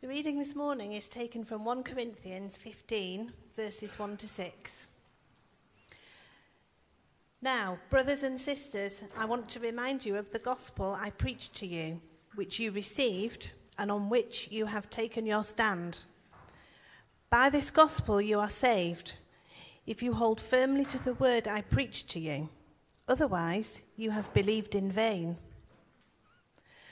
The reading this morning is taken from 1 Corinthians 15, verses 1 to 6. Now, brothers and sisters, I want to remind you of the gospel I preached to you, which you received and on which you have taken your stand. By this gospel you are saved, if you hold firmly to the word I preached to you. Otherwise, you have believed in vain.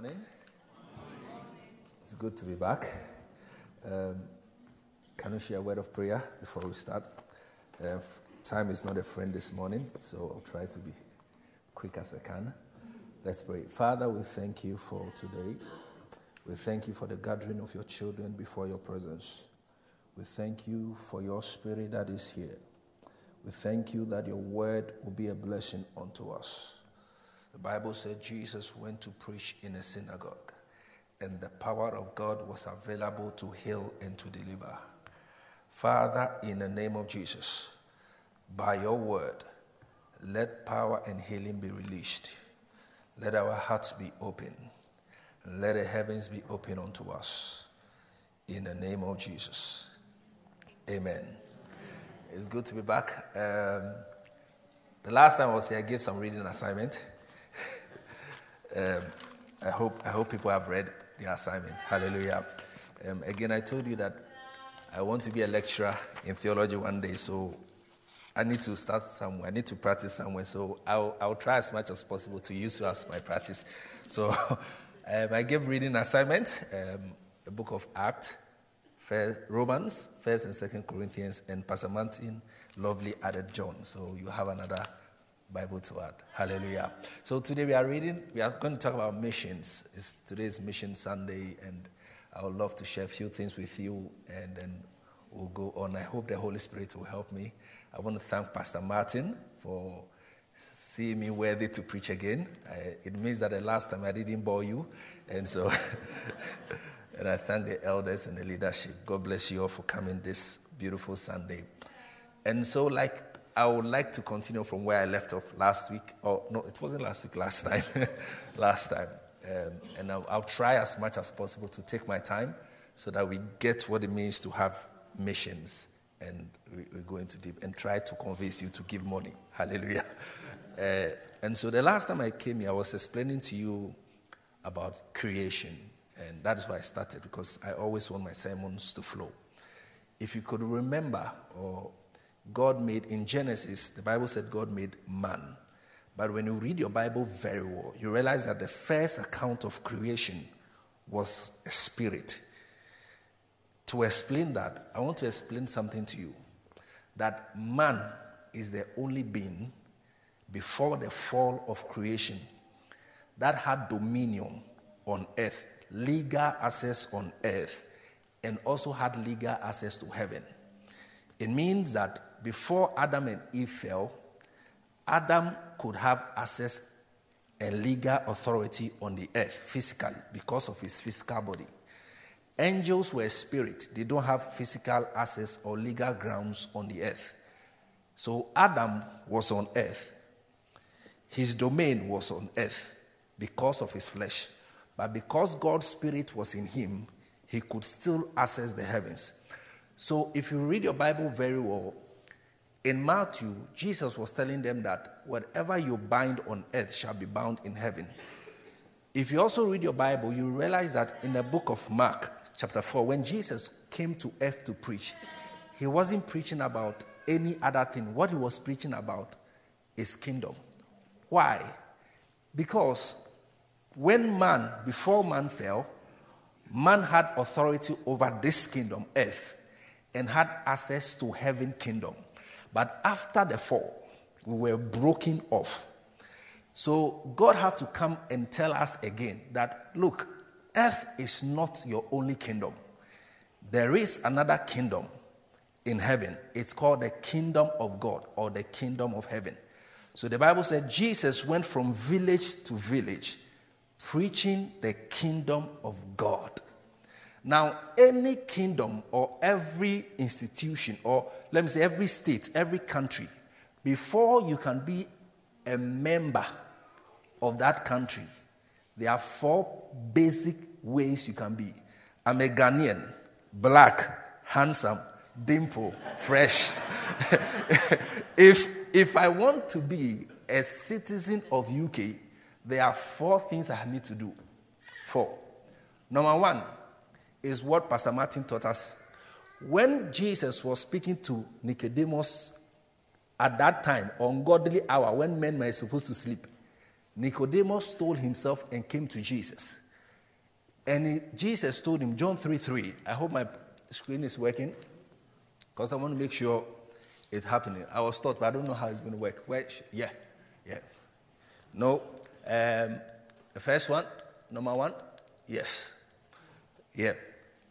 Morning. It's good to be back. Um, can we share a word of prayer before we start? Uh, time is not a friend this morning, so I'll try to be quick as I can. Let's pray. Father, we thank you for today. We thank you for the gathering of your children before your presence. We thank you for your spirit that is here. We thank you that your word will be a blessing unto us. The Bible said Jesus went to preach in a synagogue, and the power of God was available to heal and to deliver. Father, in the name of Jesus, by your word, let power and healing be released. Let our hearts be open. Let the heavens be open unto us. In the name of Jesus. Amen. It's good to be back. Um, the last time I was here, I gave some reading assignment. Um, I hope I hope people have read the assignment. Hallelujah. Um, again, I told you that I want to be a lecturer in theology one day, so I need to start somewhere. I need to practice somewhere. So I'll, I'll try as much as possible to use you as my practice. So um, I gave reading assignment, um, book of Acts, First, Romans, First and Second Corinthians, and Pastor Martin lovely added John. So you have another Bible to add. Hallelujah. So today we are reading, we are going to talk about missions. It's today's Mission Sunday, and I would love to share a few things with you, and then we'll go on. I hope the Holy Spirit will help me. I want to thank Pastor Martin for seeing me worthy to preach again. I, it means that the last time I didn't bore you, and so, and I thank the elders and the leadership. God bless you all for coming this beautiful Sunday. And so, like, I would like to continue from where I left off last week. Oh, no, it wasn't last week, last time. last time. Um, and I'll, I'll try as much as possible to take my time so that we get what it means to have missions and we, we go into deep and try to convince you to give money. Hallelujah. Uh, and so the last time I came here, I was explaining to you about creation. And that is why I started because I always want my sermons to flow. If you could remember, or God made in Genesis, the Bible said God made man. But when you read your Bible very well, you realize that the first account of creation was a spirit. To explain that, I want to explain something to you that man is the only being before the fall of creation that had dominion on earth, legal access on earth, and also had legal access to heaven. It means that before Adam and Eve fell, Adam could have access and legal authority on the earth physically because of his physical body. Angels were spirit, they don't have physical access or legal grounds on the earth. So Adam was on earth. His domain was on earth because of his flesh. But because God's spirit was in him, he could still access the heavens. So if you read your Bible very well, in Matthew, Jesus was telling them that whatever you bind on earth shall be bound in heaven. If you also read your Bible, you realize that in the book of Mark, chapter 4, when Jesus came to earth to preach, he wasn't preaching about any other thing. What he was preaching about is kingdom. Why? Because when man, before man fell, man had authority over this kingdom, earth, and had access to heaven kingdom. But after the fall, We were broken off. So God have to come and tell us again that look, earth is not your only kingdom. There is another kingdom in heaven. It's called the kingdom of God or the kingdom of heaven. So the Bible said Jesus went from village to village preaching the kingdom of God. Now, any kingdom or every institution, or let me say every state, every country, before you can be a member of that country, there are four basic ways you can be. I'm a Ghanaian, black, handsome, dimple, fresh. if, if I want to be a citizen of UK, there are four things I need to do. Four. Number one is what Pastor Martin taught us. When Jesus was speaking to Nicodemus at that time, ungodly hour, when men were supposed to sleep, Nicodemus stole himself and came to Jesus. And he, Jesus told him, John 3 3. I hope my screen is working because I want to make sure it's happening. I was taught, but I don't know how it's going to work. Where, yeah, yeah. No, um, the first one, number one, yes. Yeah.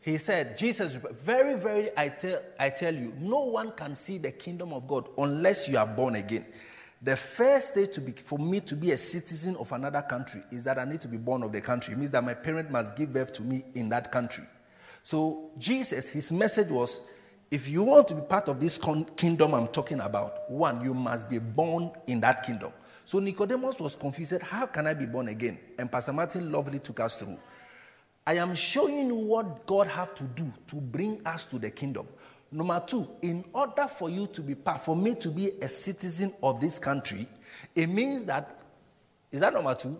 He said, Jesus, very, very, I tell, I tell you, no one can see the kingdom of God unless you are born again. The first stage to be, for me to be a citizen of another country is that I need to be born of the country. It means that my parent must give birth to me in that country. So, Jesus, his message was if you want to be part of this con- kingdom I'm talking about, one, you must be born in that kingdom. So Nicodemus was confused. How can I be born again? And Pastor Martin lovely took us through. I am showing you what God have to do to bring us to the kingdom. Number two, in order for you to be part, for me to be a citizen of this country, it means that, is that number two?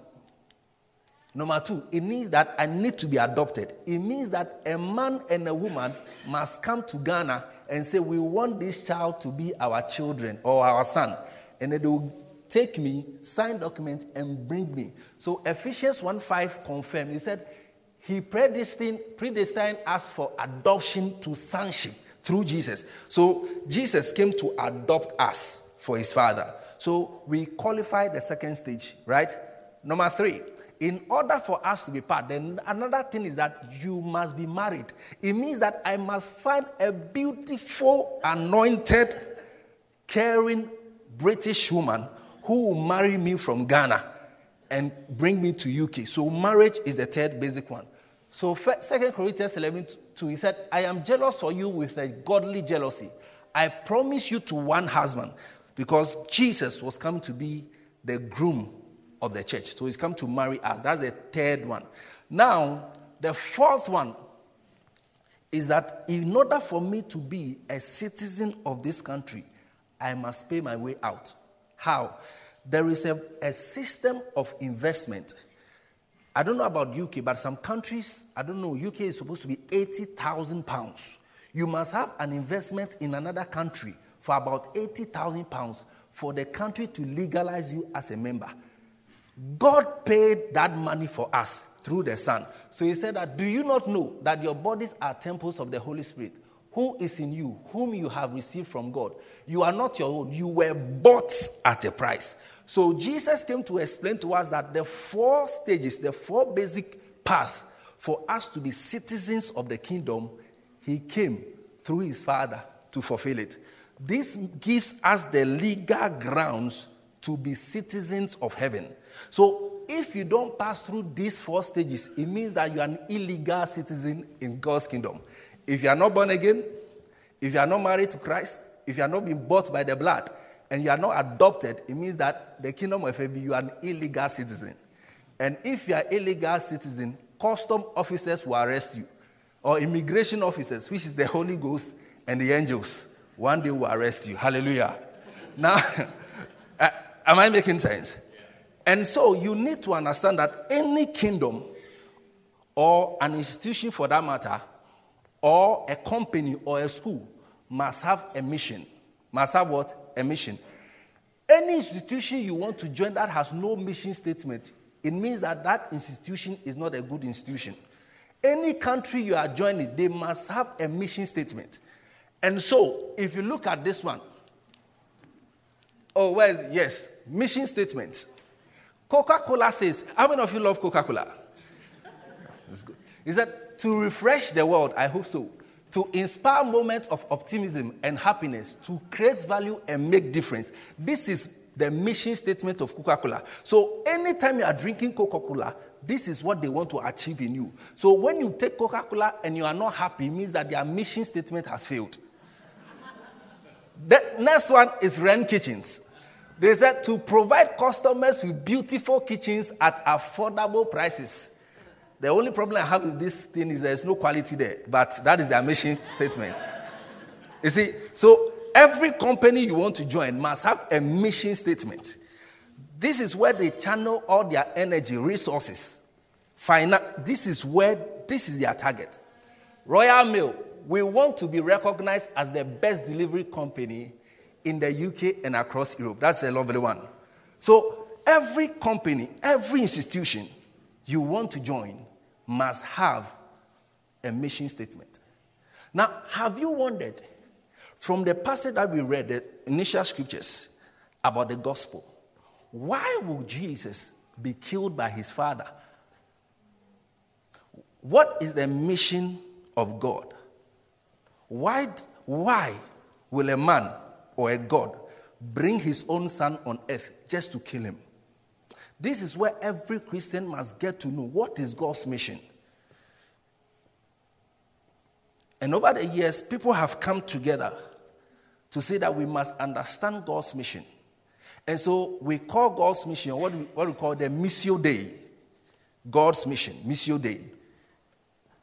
Number two, it means that I need to be adopted. It means that a man and a woman must come to Ghana and say, We want this child to be our children or our son. And they will take me, sign document, and bring me. So Ephesians 1 5 confirmed. He said, He predestined, predestined us for adoption to sonship through Jesus. So Jesus came to adopt us for his father. So we qualify the second stage, right? Number three, in order for us to be part, then another thing is that you must be married. It means that I must find a beautiful, anointed, caring British woman who will marry me from Ghana and bring me to UK. So marriage is the third basic one. So Second Corinthians 11 2, he said, I am jealous for you with a godly jealousy. I promise you to one husband because Jesus was coming to be the groom of the church. So he's come to marry us. That's the third one. Now, the fourth one is that in order for me to be a citizen of this country, I must pay my way out. How? There is a, a system of investment. I don't know about UK, but some countries, I don't know, UK is supposed to be 80,000 pounds. You must have an investment in another country for about 80,000 pounds for the country to legalize you as a member. God paid that money for us through the Son. So he said that, do you not know that your bodies are temples of the Holy Spirit? who is in you, whom you have received from God. You are not your own. You were bought at a price. So Jesus came to explain to us that the four stages, the four basic paths for us to be citizens of the kingdom, he came through his Father to fulfill it. This gives us the legal grounds to be citizens of heaven. So if you don't pass through these four stages, it means that you are an illegal citizen in God's kingdom. If you are not born again, if you are not married to Christ, if you are not being bought by the blood, and you are not adopted, it means that the kingdom of heaven, you are an illegal citizen. And if you are illegal citizen, custom officers will arrest you, or immigration officers, which is the Holy Ghost and the angels, one day will arrest you. Hallelujah. Now, uh, am I making sense? And so you need to understand that any kingdom or an institution for that matter or a company or a school must have a mission. Must have what? A mission. Any institution you want to join that has no mission statement, it means that that institution is not a good institution. Any country you are joining, they must have a mission statement. And so, if you look at this one, Oh, where is it? Yes, mission statement. Coca Cola says, How many of you love Coca Cola? It's good. Is that to refresh the world? I hope so. To inspire moments of optimism and happiness, to create value and make difference. This is the mission statement of Coca Cola. So, anytime you are drinking Coca Cola, this is what they want to achieve in you. So, when you take Coca Cola and you are not happy, means that their mission statement has failed. the next one is Wren Kitchens. They said to provide customers with beautiful kitchens at affordable prices. The only problem I have with this thing is there's no quality there, but that is their mission statement. You see, so every company you want to join must have a mission statement. This is where they channel all their energy, resources. Finan- this is where this is their target. Royal Mail, we want to be recognized as the best delivery company in the UK and across Europe. That's a lovely one. So every company, every institution you want to join must have a mission statement. Now, have you wondered from the passage that we read, the initial scriptures about the gospel, why would Jesus be killed by his father? What is the mission of God? Why, why will a man or a God bring his own son on earth just to kill him? This is where every Christian must get to know what is God's mission. And over the years, people have come together to say that we must understand God's mission. And so we call God's mission what we, what we call the Missio Dei. God's mission, Missio Dei.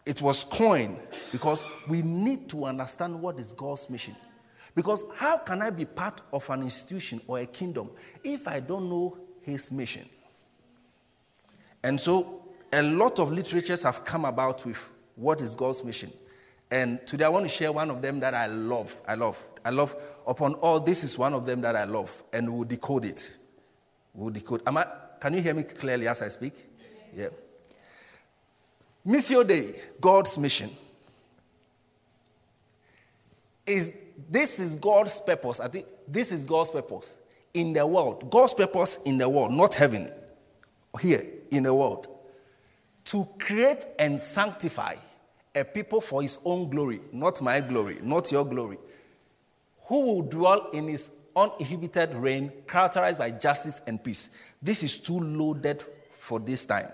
It was coined because we need to understand what is God's mission. Because how can I be part of an institution or a kingdom if I don't know his mission? And so a lot of literatures have come about with what is God's mission. And today I want to share one of them that I love. I love. I love. Upon all, this is one of them that I love, and we'll decode it. We'll decode. Am I, can you hear me clearly as I speak? Yeah. Missio Dei, God's mission, is this is God's purpose. I think this is God's purpose in the world. God's purpose in the world, not heaven. Here in the world, to create and sanctify a people for his own glory, not my glory, not your glory, who will dwell in his uninhibited reign, characterized by justice and peace. This is too loaded for this time.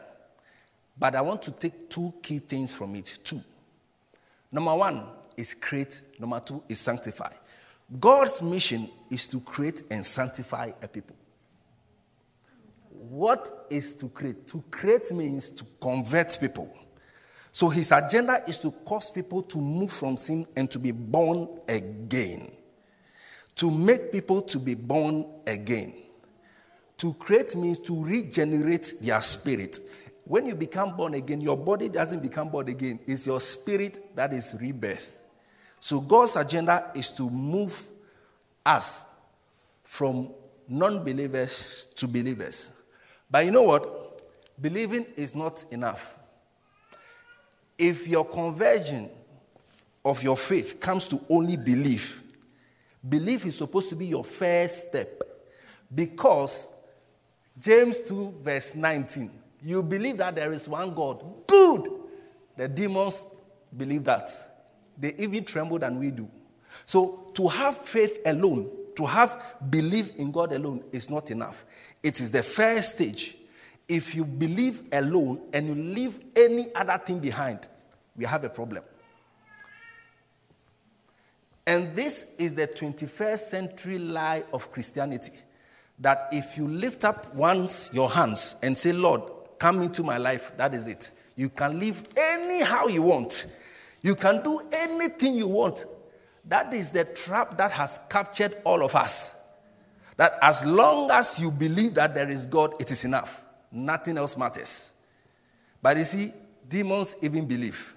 But I want to take two key things from it. Two. Number one is create, number two is sanctify. God's mission is to create and sanctify a people. What is to create? To create means to convert people. So his agenda is to cause people to move from sin and to be born again. To make people to be born again. To create means to regenerate their spirit. When you become born again, your body doesn't become born again, it's your spirit that is rebirth. So God's agenda is to move us from non believers to believers. But you know what? Believing is not enough. If your conversion of your faith comes to only belief, belief is supposed to be your first step. Because James 2, verse 19, you believe that there is one God. Good! The demons believe that. They even tremble than we do. So to have faith alone, to have belief in God alone is not enough. It is the first stage if you believe alone and you leave any other thing behind, we have a problem. And this is the 21st century lie of Christianity that if you lift up once your hands and say, Lord, come into my life, that is it. You can live anyhow you want, you can do anything you want. That is the trap that has captured all of us. That as long as you believe that there is God, it is enough. Nothing else matters. But you see, demons even believe.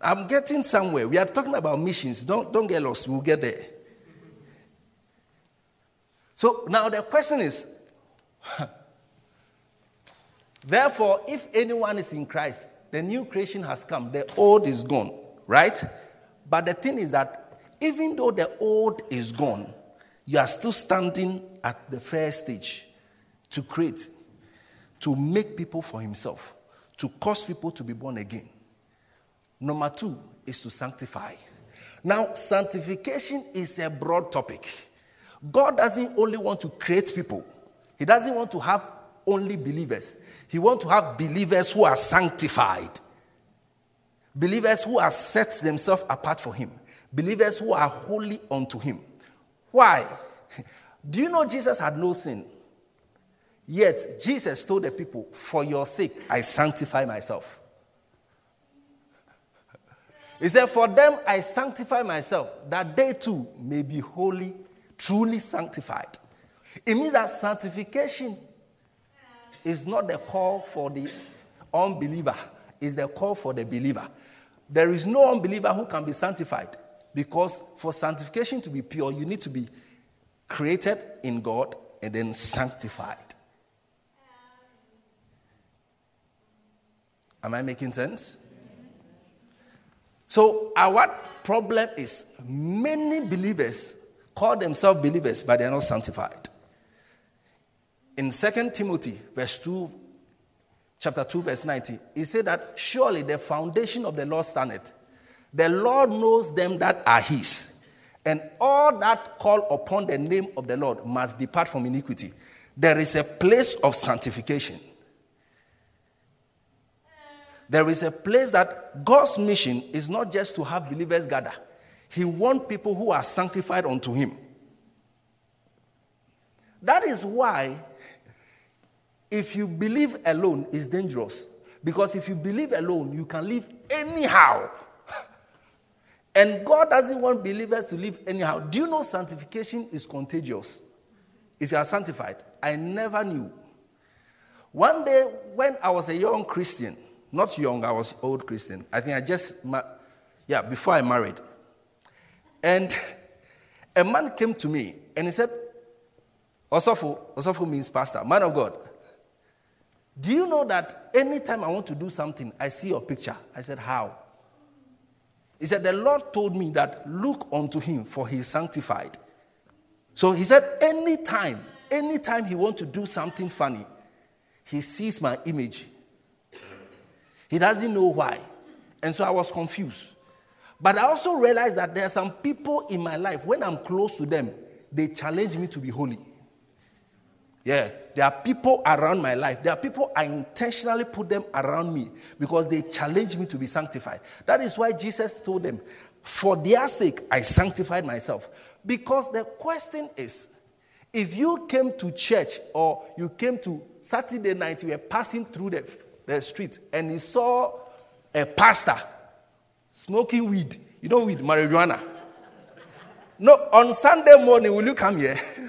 I'm getting somewhere. We are talking about missions. Don't, don't get lost. We'll get there. So now the question is therefore, if anyone is in Christ, the new creation has come, the old is gone, right? But the thing is that even though the old is gone, you are still standing at the first stage to create, to make people for himself, to cause people to be born again. Number two is to sanctify. Now, sanctification is a broad topic. God doesn't only want to create people, He doesn't want to have only believers. He wants to have believers who are sanctified, believers who are set themselves apart for Him, believers who are holy unto Him. Why? Do you know Jesus had no sin? Yet Jesus told the people, For your sake, I sanctify myself. He said, For them I sanctify myself, that they too may be holy, truly sanctified. It means that sanctification is not the call for the unbeliever, it's the call for the believer. There is no unbeliever who can be sanctified because for sanctification to be pure, you need to be created in God and then sanctified. Am I making sense? So, our problem is many believers call themselves believers, but they're not sanctified. In 2 Timothy, verse 2, chapter 2, verse 19, he said that surely the foundation of the Lord standeth. The Lord knows them that are his, and all that call upon the name of the Lord must depart from iniquity. There is a place of sanctification there is a place that God's mission is not just to have believers gather, He wants people who are sanctified unto Him. That is why, if you believe alone, is dangerous. Because if you believe alone, you can live anyhow. And God doesn't want believers to live anyhow. Do you know sanctification is contagious? If you are sanctified, I never knew. One day, when I was a young Christian, not young, I was old Christian. I think I just, yeah, before I married. And a man came to me and he said, Osofo, Osofo means pastor, man of God. Do you know that anytime I want to do something, I see your picture? I said, How? He said, The Lord told me that look unto him, for he is sanctified. So he said, anytime, anytime he wants to do something funny, he sees my image he doesn't know why. And so I was confused. But I also realized that there are some people in my life, when I'm close to them, they challenge me to be holy. Yeah, there are people around my life. There are people I intentionally put them around me because they challenge me to be sanctified. That is why Jesus told them, For their sake, I sanctified myself. Because the question is, if you came to church or you came to Saturday night, you were passing through the the street and you saw a pastor smoking weed. You know weed, marijuana. No, on Sunday morning, will you come here?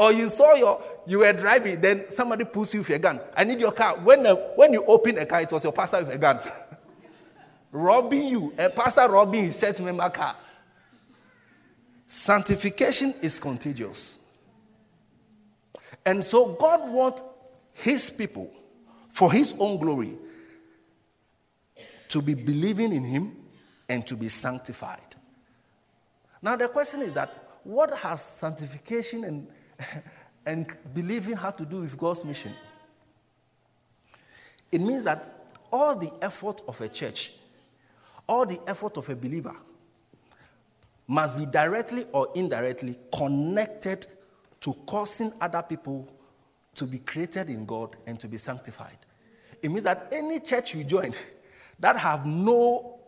or you saw your, you were driving, then somebody pulls you with a gun. I need your car. When, uh, when you open a car, it was your pastor with a gun. robbing you, a pastor robbing his church member car. Sanctification is contagious. And so God wants his people for his own glory to be believing in him and to be sanctified. Now, the question is that what has sanctification and, and believing have to do with God's mission? It means that all the effort of a church, all the effort of a believer, must be directly or indirectly connected to causing other people to be created in God and to be sanctified. It means that any church you join that have no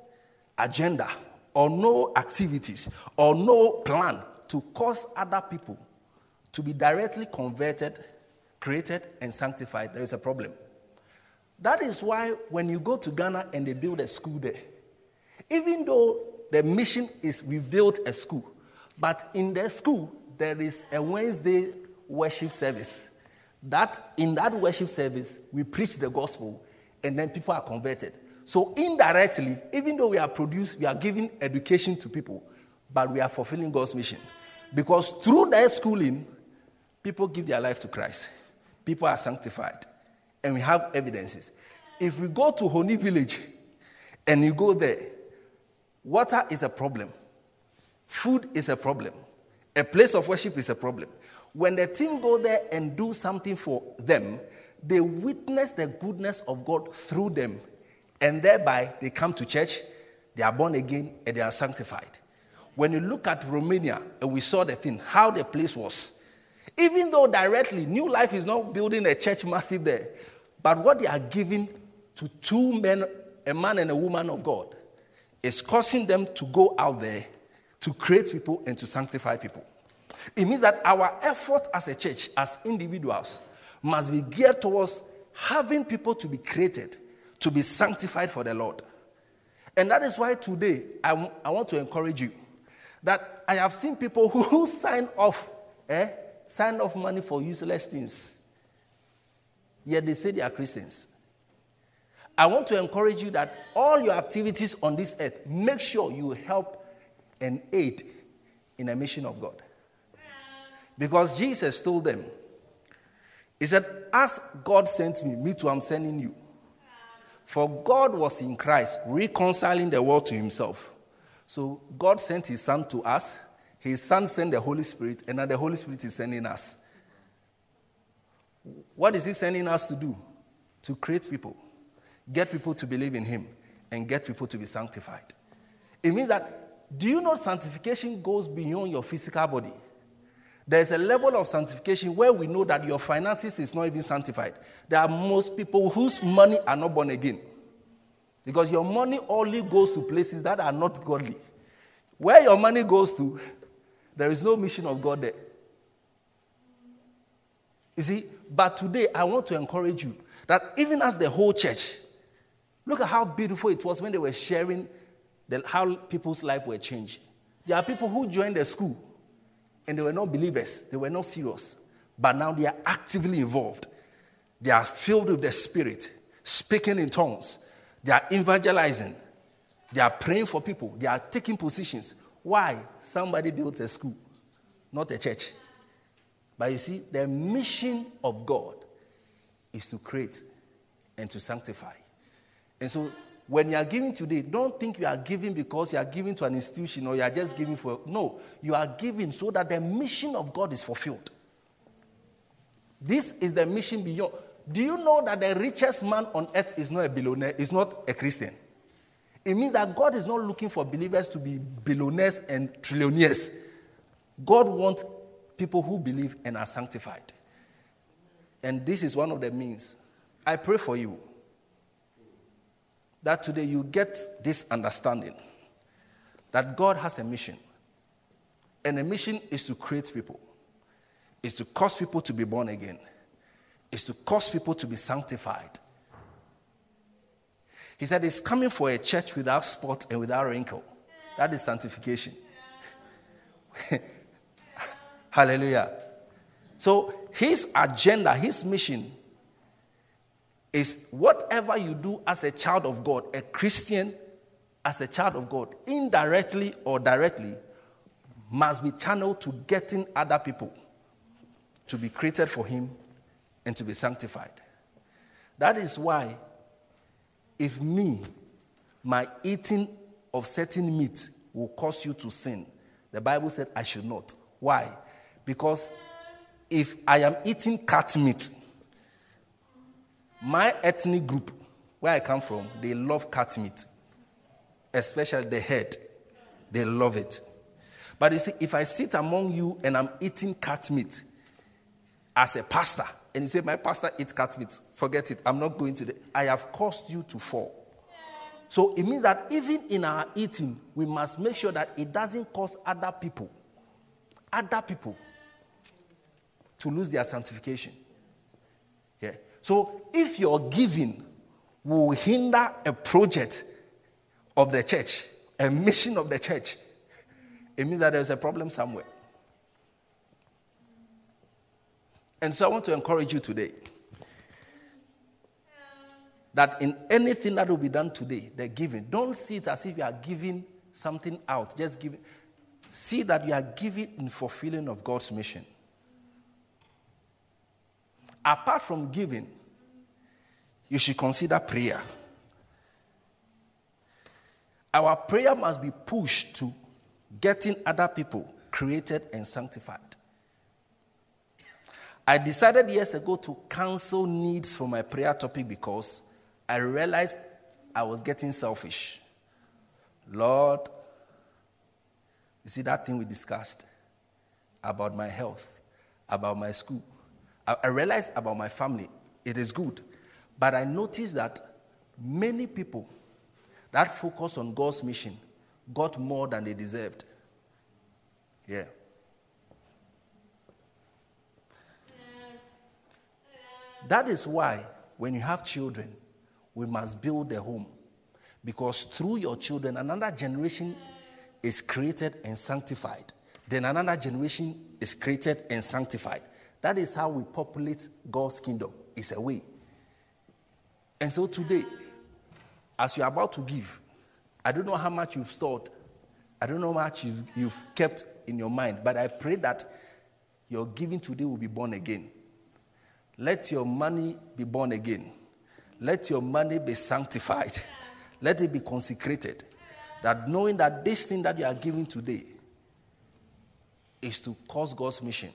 agenda or no activities or no plan to cause other people to be directly converted, created, and sanctified, there is a problem. That is why when you go to Ghana and they build a school there, even though the mission is we built a school, but in the school there is a Wednesday worship service that in that worship service, we preach the gospel and then people are converted. So indirectly, even though we are produced, we are giving education to people, but we are fulfilling God's mission. Because through their schooling, people give their life to Christ. People are sanctified. And we have evidences. If we go to Honi village and you go there, water is a problem, food is a problem, A place of worship is a problem. When the team go there and do something for them, they witness the goodness of God through them, and thereby they come to church, they are born again, and they are sanctified. When you look at Romania, and we saw the thing, how the place was, even though directly New Life is not building a church massive there, but what they are giving to two men, a man and a woman of God, is causing them to go out there to create people and to sanctify people. It means that our effort as a church, as individuals, must be geared towards having people to be created, to be sanctified for the Lord. And that is why today I, I want to encourage you that I have seen people who sign off, eh, sign off money for useless things. Yet they say they are Christians. I want to encourage you that all your activities on this earth, make sure you help and aid in a mission of God. Because Jesus told them, He said, As God sent me, me too, I'm sending you. For God was in Christ, reconciling the world to Himself. So God sent His Son to us, His Son sent the Holy Spirit, and now the Holy Spirit is sending us. What is He sending us to do? To create people, get people to believe in Him, and get people to be sanctified. It means that, do you know sanctification goes beyond your physical body? There's a level of sanctification where we know that your finances is not even sanctified. There are most people whose money are not born again. Because your money only goes to places that are not godly. Where your money goes to, there is no mission of God there. You see, but today I want to encourage you that even as the whole church, look at how beautiful it was when they were sharing the, how people's life were changed. There are people who joined the school and they were not believers, they were not serious. But now they are actively involved. They are filled with the Spirit, speaking in tongues. They are evangelizing. They are praying for people. They are taking positions. Why? Somebody built a school, not a church. But you see, the mission of God is to create and to sanctify. And so when you are giving today, don't think you are giving because you are giving to an institution or you are just giving for. No, you are giving so that the mission of God is fulfilled. This is the mission beyond. Do you know that the richest man on earth is not a billionaire, is not a Christian? It means that God is not looking for believers to be billionaires and trillionaires. God wants people who believe and are sanctified. And this is one of the means. I pray for you that today you get this understanding that God has a mission. And the mission is to create people, is to cause people to be born again, is to cause people to be sanctified. He said, It's coming for a church without spot and without wrinkle. That is sanctification. Hallelujah. So, his agenda, his mission is whatever you do as a child of God, a Christian, as a child of God, indirectly or directly, must be channeled to getting other people to be created for Him and to be sanctified. That is why, if me, my eating of certain meat will cause you to sin, the Bible said I should not. Why? Because if I am eating cat meat, my ethnic group, where I come from, they love cat meat, especially the head. They love it. But you see, if I sit among you and I'm eating cat meat as a pastor, and you say, My pastor eats cat meat, forget it. I'm not going to the. I have caused you to fall. So it means that even in our eating, we must make sure that it doesn't cause other people, other people, to lose their sanctification. Yeah. So if your giving will hinder a project of the church, a mission of the church, it means that there's a problem somewhere. And so I want to encourage you today that in anything that will be done today, the giving, don't see it as if you are giving something out. Just give See that you are giving in fulfilling of God's mission. Apart from giving, you should consider prayer. Our prayer must be pushed to getting other people created and sanctified. I decided years ago to cancel needs for my prayer topic because I realized I was getting selfish. Lord, you see that thing we discussed about my health, about my school. I realized about my family. It is good. But I noticed that many people that focus on God's mission got more than they deserved. Yeah. That is why when you have children, we must build a home. Because through your children, another generation is created and sanctified. Then another generation is created and sanctified. That is how we populate God's kingdom. It's a way. And so today, as you're about to give, I don't know how much you've stored. I don't know how much you've, you've kept in your mind, but I pray that your giving today will be born again. Let your money be born again. Let your money be sanctified. Let it be consecrated. That knowing that this thing that you are giving today is to cause God's mission,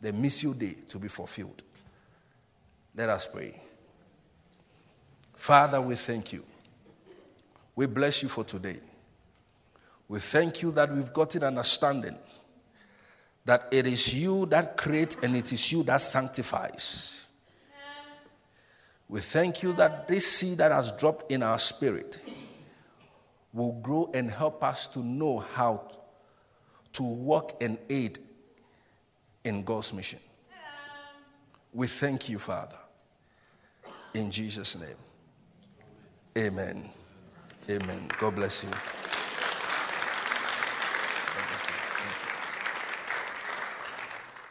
the Missio Dei, to be fulfilled. Let us pray. Father, we thank you. We bless you for today. We thank you that we've got an understanding that it is you that creates and it is you that sanctifies. We thank you that this seed that has dropped in our spirit will grow and help us to know how to walk and aid in God's mission. We thank you, Father. In Jesus' name. Amen. Amen. God bless you.